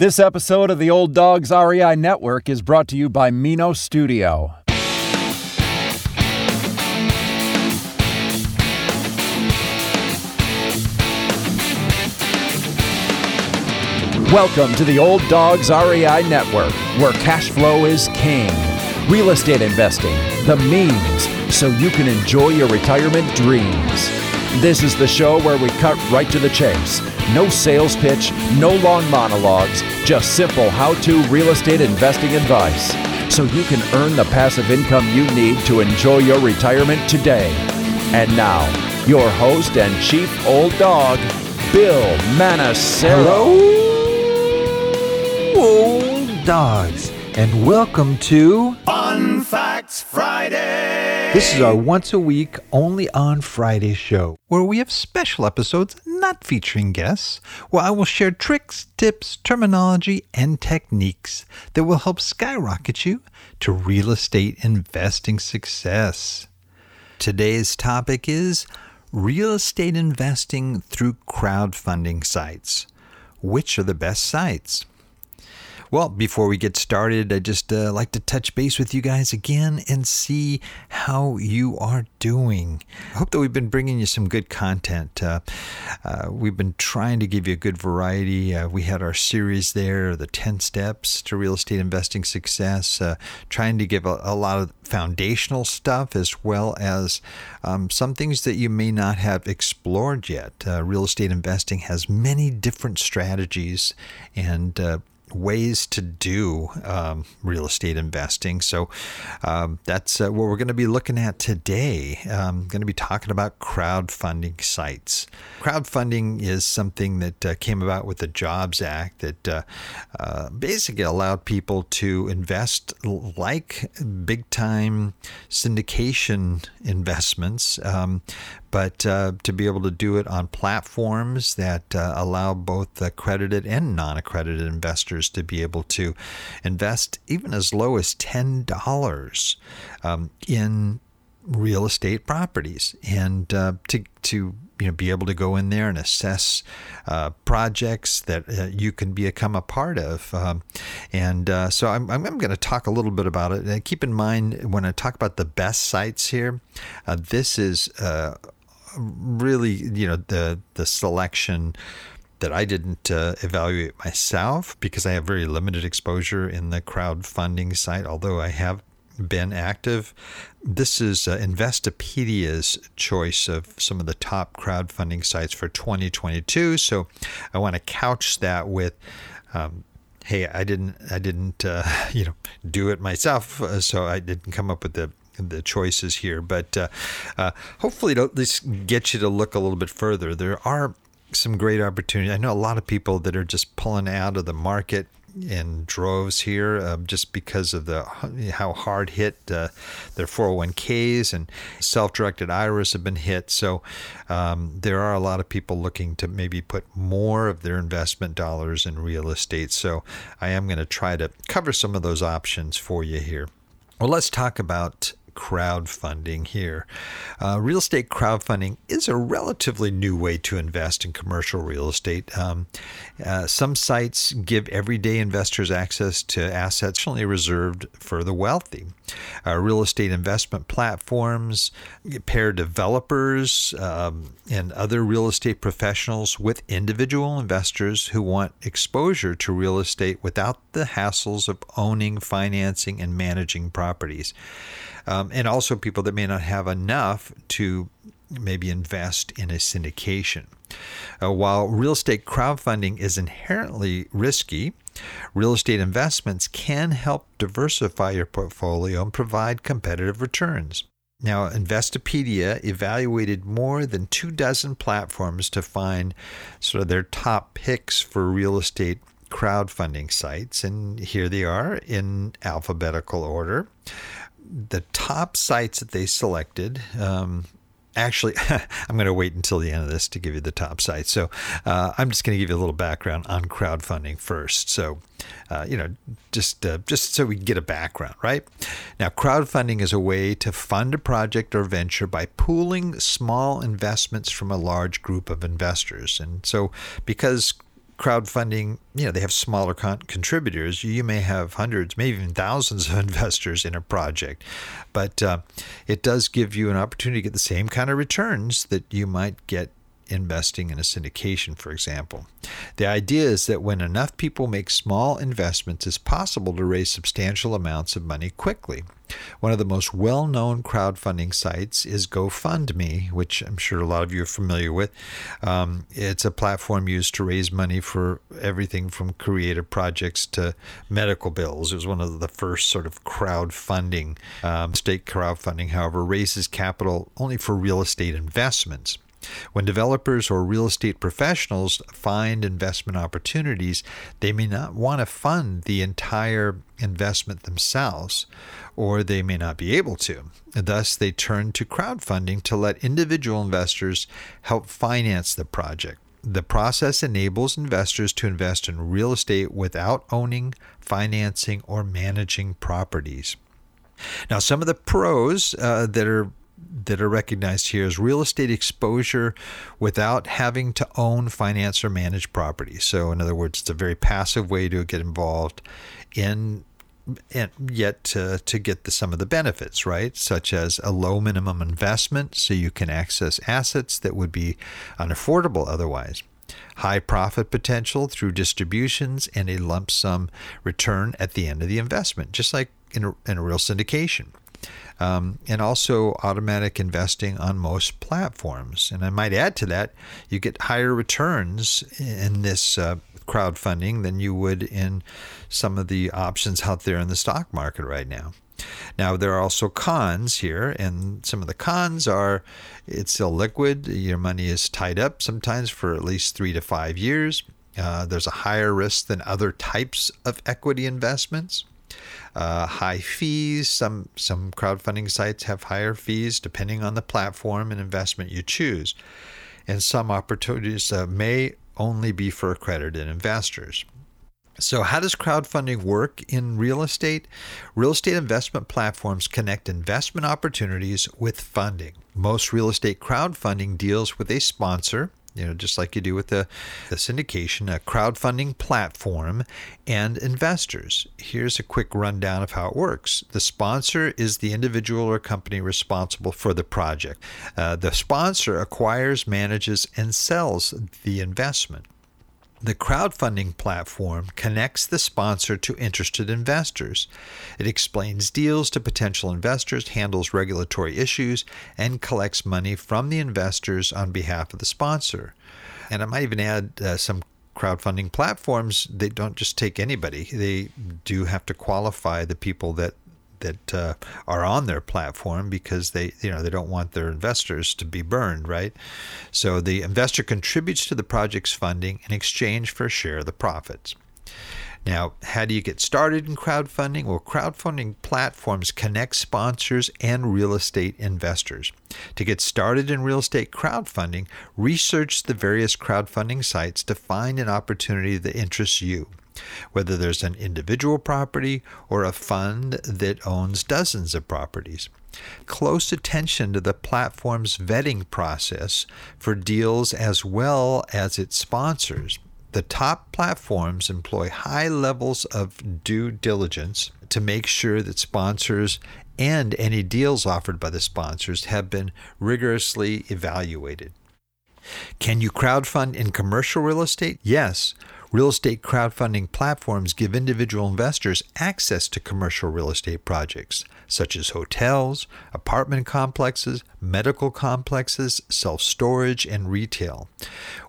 This episode of the Old Dogs REI Network is brought to you by Mino Studio. Welcome to the Old Dogs REI Network, where cash flow is king. Real estate investing, the means, so you can enjoy your retirement dreams. This is the show where we cut right to the chase. No sales pitch, no long monologues, just simple how to real estate investing advice. So you can earn the passive income you need to enjoy your retirement today. And now, your host and chief old dog, Bill Manassero. old dogs, and welcome to Fun Facts Friday. This is our once a week, only on Friday show, where we have special episodes not featuring guests, where I will share tricks, tips, terminology, and techniques that will help skyrocket you to real estate investing success. Today's topic is real estate investing through crowdfunding sites. Which are the best sites? Well, before we get started, I'd just uh, like to touch base with you guys again and see how you are doing. I hope that we've been bringing you some good content. Uh, uh, we've been trying to give you a good variety. Uh, we had our series there, the 10 steps to real estate investing success, uh, trying to give a, a lot of foundational stuff as well as um, some things that you may not have explored yet. Uh, real estate investing has many different strategies and ways to do um, real estate investing. So um, that's uh, what we're going to be looking at today. I'm going to be talking about crowdfunding sites. Crowdfunding is something that uh, came about with the Jobs Act that uh, uh, basically allowed people to invest like big time syndication investments. Um, but uh, to be able to do it on platforms that uh, allow both accredited and non accredited investors to be able to invest even as low as $10 um, in real estate properties and uh, to, to you know, be able to go in there and assess uh, projects that uh, you can become a part of. Um, and uh, so I'm, I'm going to talk a little bit about it. And keep in mind when I talk about the best sites here, uh, this is uh, really, you know, the the selection that I didn't uh, evaluate myself because I have very limited exposure in the crowdfunding site, although I have been active. This is uh, Investopedia's choice of some of the top crowdfunding sites for 2022. So I want to couch that with. Um, hey, I didn't, I didn't, uh, you know, do it myself, uh, so I didn't come up with the the choices here, but uh, uh, hopefully it'll at least get you to look a little bit further. There are some great opportunities. I know a lot of people that are just pulling out of the market in droves here uh, just because of the how hard hit uh, their 401ks and self-directed IRAs have been hit. So um, there are a lot of people looking to maybe put more of their investment dollars in real estate. So I am going to try to cover some of those options for you here. Well, let's talk about crowdfunding here. Uh, real estate crowdfunding is a relatively new way to invest in commercial real estate. Um, uh, some sites give everyday investors access to assets only reserved for the wealthy. Uh, real estate investment platforms pair developers um, and other real estate professionals with individual investors who want exposure to real estate without the hassles of owning, financing, and managing properties um, and also people that may not have enough to maybe invest in a syndication. Uh, while real estate crowdfunding is inherently risky, real estate investments can help diversify your portfolio and provide competitive returns. Now, Investopedia evaluated more than two dozen platforms to find sort of their top picks for real estate crowdfunding sites, and here they are in alphabetical order the top sites that they selected. Um, actually, I'm going to wait until the end of this to give you the top sites. So uh, I'm just going to give you a little background on crowdfunding first. So, uh, you know, just uh, just so we can get a background, right? Now, crowdfunding is a way to fund a project or venture by pooling small investments from a large group of investors. And so, because crowdfunding, you know, they have smaller con- contributors. You may have hundreds, maybe even thousands of investors in a project, but uh, it does give you an opportunity to get the same kind of returns that you might get investing in a syndication, for example. The idea is that when enough people make small investments, it's possible to raise substantial amounts of money quickly. One of the most well known crowdfunding sites is GoFundMe, which I'm sure a lot of you are familiar with. Um, it's a platform used to raise money for everything from creative projects to medical bills. It was one of the first sort of crowdfunding. Um, state crowdfunding, however, raises capital only for real estate investments. When developers or real estate professionals find investment opportunities, they may not want to fund the entire investment themselves, or they may not be able to. Thus, they turn to crowdfunding to let individual investors help finance the project. The process enables investors to invest in real estate without owning, financing, or managing properties. Now, some of the pros uh, that are that are recognized here is real estate exposure without having to own, finance, or manage property. So, in other words, it's a very passive way to get involved in and yet to, to get the, some of the benefits, right? Such as a low minimum investment, so you can access assets that would be unaffordable otherwise. High profit potential through distributions and a lump sum return at the end of the investment, just like in a, in a real syndication um, and also automatic investing on most platforms. And I might add to that, you get higher returns in this uh, crowdfunding than you would in some of the options out there in the stock market right now. Now, there are also cons here, and some of the cons are it's illiquid. Your money is tied up sometimes for at least three to five years. Uh, there's a higher risk than other types of equity investments uh, high fees. Some some crowdfunding sites have higher fees depending on the platform and investment you choose, and some opportunities uh, may only be for accredited investors. So, how does crowdfunding work in real estate? Real estate investment platforms connect investment opportunities with funding. Most real estate crowdfunding deals with a sponsor you know, just like you do with the, the syndication, a crowdfunding platform, and investors. Here's a quick rundown of how it works. The sponsor is the individual or company responsible for the project. Uh, the sponsor acquires, manages, and sells the investment. The crowdfunding platform connects the sponsor to interested investors. It explains deals to potential investors, handles regulatory issues, and collects money from the investors on behalf of the sponsor. And I might even add uh, some crowdfunding platforms, they don't just take anybody. They do have to qualify the people that that uh, are on their platform because they you know they don't want their investors to be burned right so the investor contributes to the project's funding in exchange for a share of the profits now, how do you get started in crowdfunding? Well, crowdfunding platforms connect sponsors and real estate investors. To get started in real estate crowdfunding, research the various crowdfunding sites to find an opportunity that interests you whether there's an individual property or a fund that owns dozens of properties. Close attention to the platform's vetting process for deals as well as its sponsors. The top platforms employ high levels of due diligence to make sure that sponsors and any deals offered by the sponsors have been rigorously evaluated. Can you crowdfund in commercial real estate? Yes. Real estate crowdfunding platforms give individual investors access to commercial real estate projects, such as hotels, apartment complexes, medical complexes, self storage, and retail.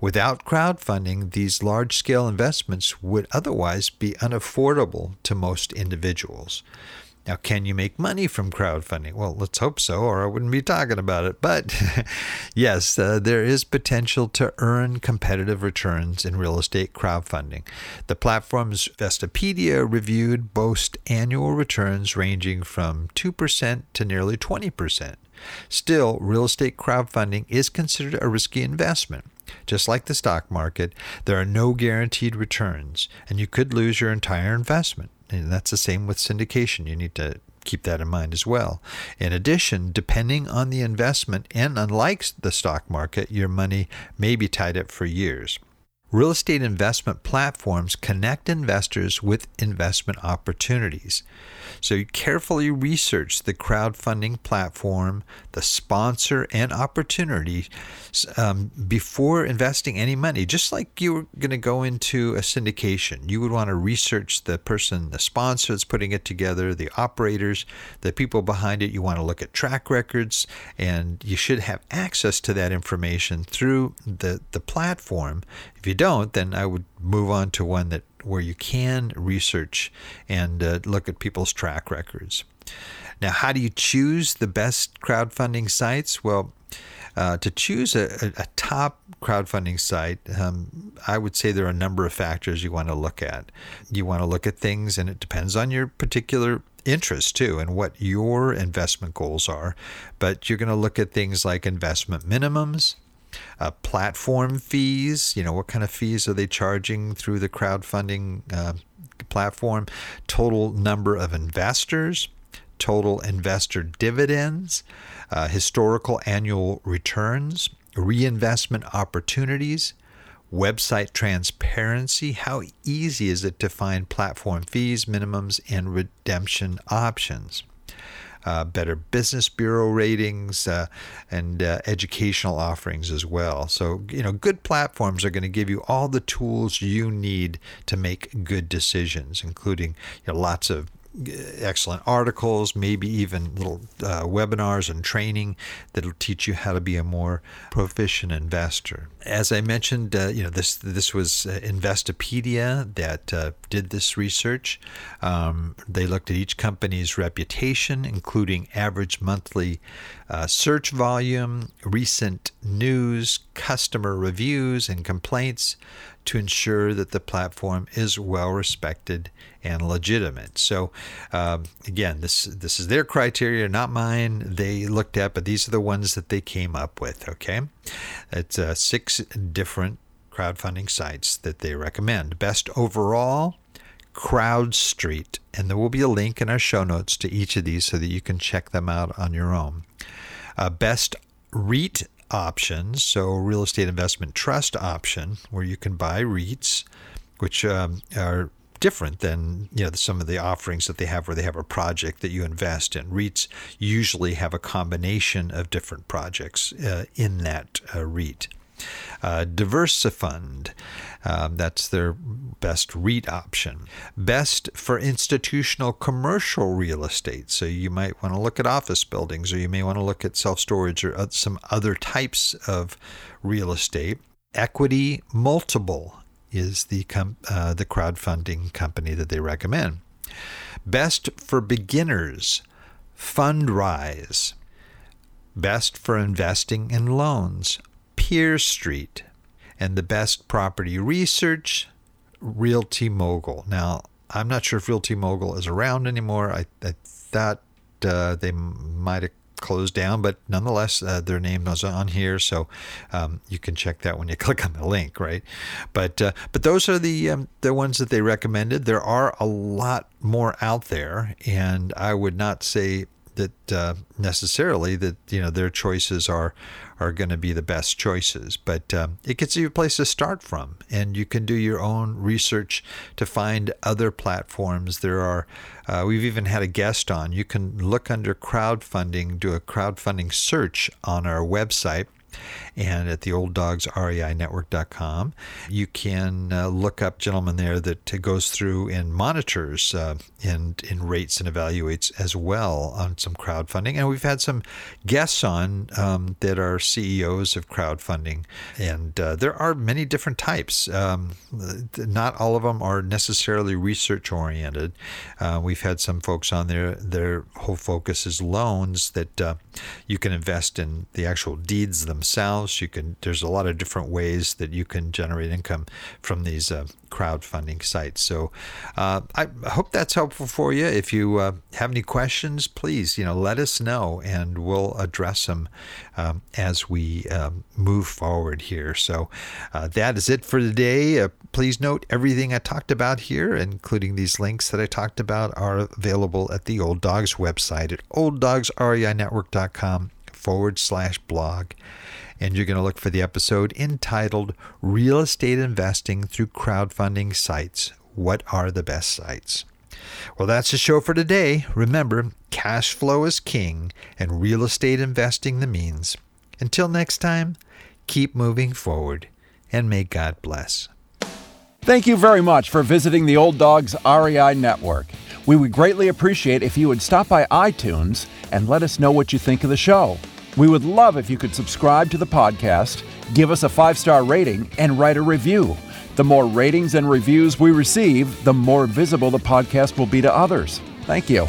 Without crowdfunding, these large scale investments would otherwise be unaffordable to most individuals. Now, can you make money from crowdfunding? Well, let's hope so, or I wouldn't be talking about it. But yes, uh, there is potential to earn competitive returns in real estate crowdfunding. The platforms Investopedia reviewed boast annual returns ranging from 2% to nearly 20%. Still, real estate crowdfunding is considered a risky investment. Just like the stock market, there are no guaranteed returns, and you could lose your entire investment. And that's the same with syndication. You need to keep that in mind as well. In addition, depending on the investment, and unlike the stock market, your money may be tied up for years. Real estate investment platforms connect investors with investment opportunities. So you carefully research the crowdfunding platform, the sponsor, and opportunity um, before investing any money. Just like you were going to go into a syndication, you would want to research the person, the sponsor that's putting it together, the operators, the people behind it. You want to look at track records, and you should have access to that information through the, the platform. If you don't, then I would move on to one that where you can research and uh, look at people's track records. Now, how do you choose the best crowdfunding sites? Well, uh, to choose a, a, top crowdfunding site, um, I would say there are a number of factors you want to look at. You want to look at things, and it depends on your particular interest too and what your investment goals are. But you're going to look at things like investment minimums, uh, platform fees. You know, what kind of fees are they charging through the crowdfunding uh, platform? Total number of investors, total investor dividends, uh, historical annual returns, reinvestment opportunities, website transparency. How easy is it to find platform fees, minimums, and redemption options? uh, Better Business Bureau ratings, uh, and uh, educational offerings as well. So, you know, good platforms are going to give you all the tools you need to make good decisions, including you know, lots of excellent articles, maybe even little uh, webinars and training that'll teach you how to be a more proficient investor. As I mentioned, uh, you know this this was uh, Investopedia that uh, did this research. Um, they looked at each company's reputation, including average monthly uh, search volume, recent news, customer reviews, and complaints to ensure that the platform is well respected and legitimate. So, um, again, this this is their criteria, not mine. They looked at, but these are the ones that they came up with. Okay, it's uh, six different crowdfunding sites that they recommend. Best overall. CrowdStreet, and there will be a link in our show notes to each of these so that you can check them out on your own. Uh, best REIT options, so real estate investment trust option, where you can buy REITs, which um, are different than you know some of the offerings that they have where they have a project that you invest in REITs usually have a combination of different projects uh, in that uh, REIT uh, DiversyFund, um, that's their best REIT option. Best for institutional commercial real estate. So you might want to look at office buildings, or you may want to look at self storage or some other types of real estate. Equity Multiple is the com- uh, the crowdfunding company that they recommend. Best for beginners, Fundrise. Best for investing in loans, Peer Street, and the best property research, Realty Mogul. Now, I'm not sure if Realty Mogul is around anymore. I, I thought uh, they might have closed down, but nonetheless, uh, their name was on here, so um, you can check that when you click on the link, right? But uh, but those are the um, the ones that they recommended. There are a lot more out there, and I would not say that uh, necessarily that you know their choices are are going to be the best choices, but um, it gets you a place to start from, and you can do your own research to find other platforms. There are uh, we've even had a guest on. You can look under crowdfunding, do a crowdfunding search on our website and at the old dogs REI network.com. You can uh, look up gentlemen there that goes through and monitors uh, and, and rates and evaluates as well on some crowdfunding. And we've had some guests on um, that are CEOs of crowdfunding. And uh, there are many different types. Um, not all of them are necessarily research oriented. Uh, we've had some folks on there, their whole focus is loans that uh, you can invest in the actual deeds themselves else. You can there's a lot of different ways that you can generate income from these uh, crowdfunding sites. So uh, I hope that's helpful for you. If you uh, have any questions, please you know let us know and we'll address them um, as we um, move forward here. So uh, that is it for today. Uh, please note everything I talked about here, including these links that I talked about, are available at the Old Dogs website at olddogsreinetwork.com forward slash blog. And you're going to look for the episode entitled Real Estate Investing Through Crowdfunding Sites. What are the best sites? Well, that's the show for today. Remember, cash flow is king and real estate investing the means. Until next time, keep moving forward and may God bless. Thank you very much for visiting the Old Dogs REI Network. We would greatly appreciate if you would stop by iTunes and let us know what you think of the show. We would love if you could subscribe to the podcast, give us a five star rating, and write a review. The more ratings and reviews we receive, the more visible the podcast will be to others. Thank you.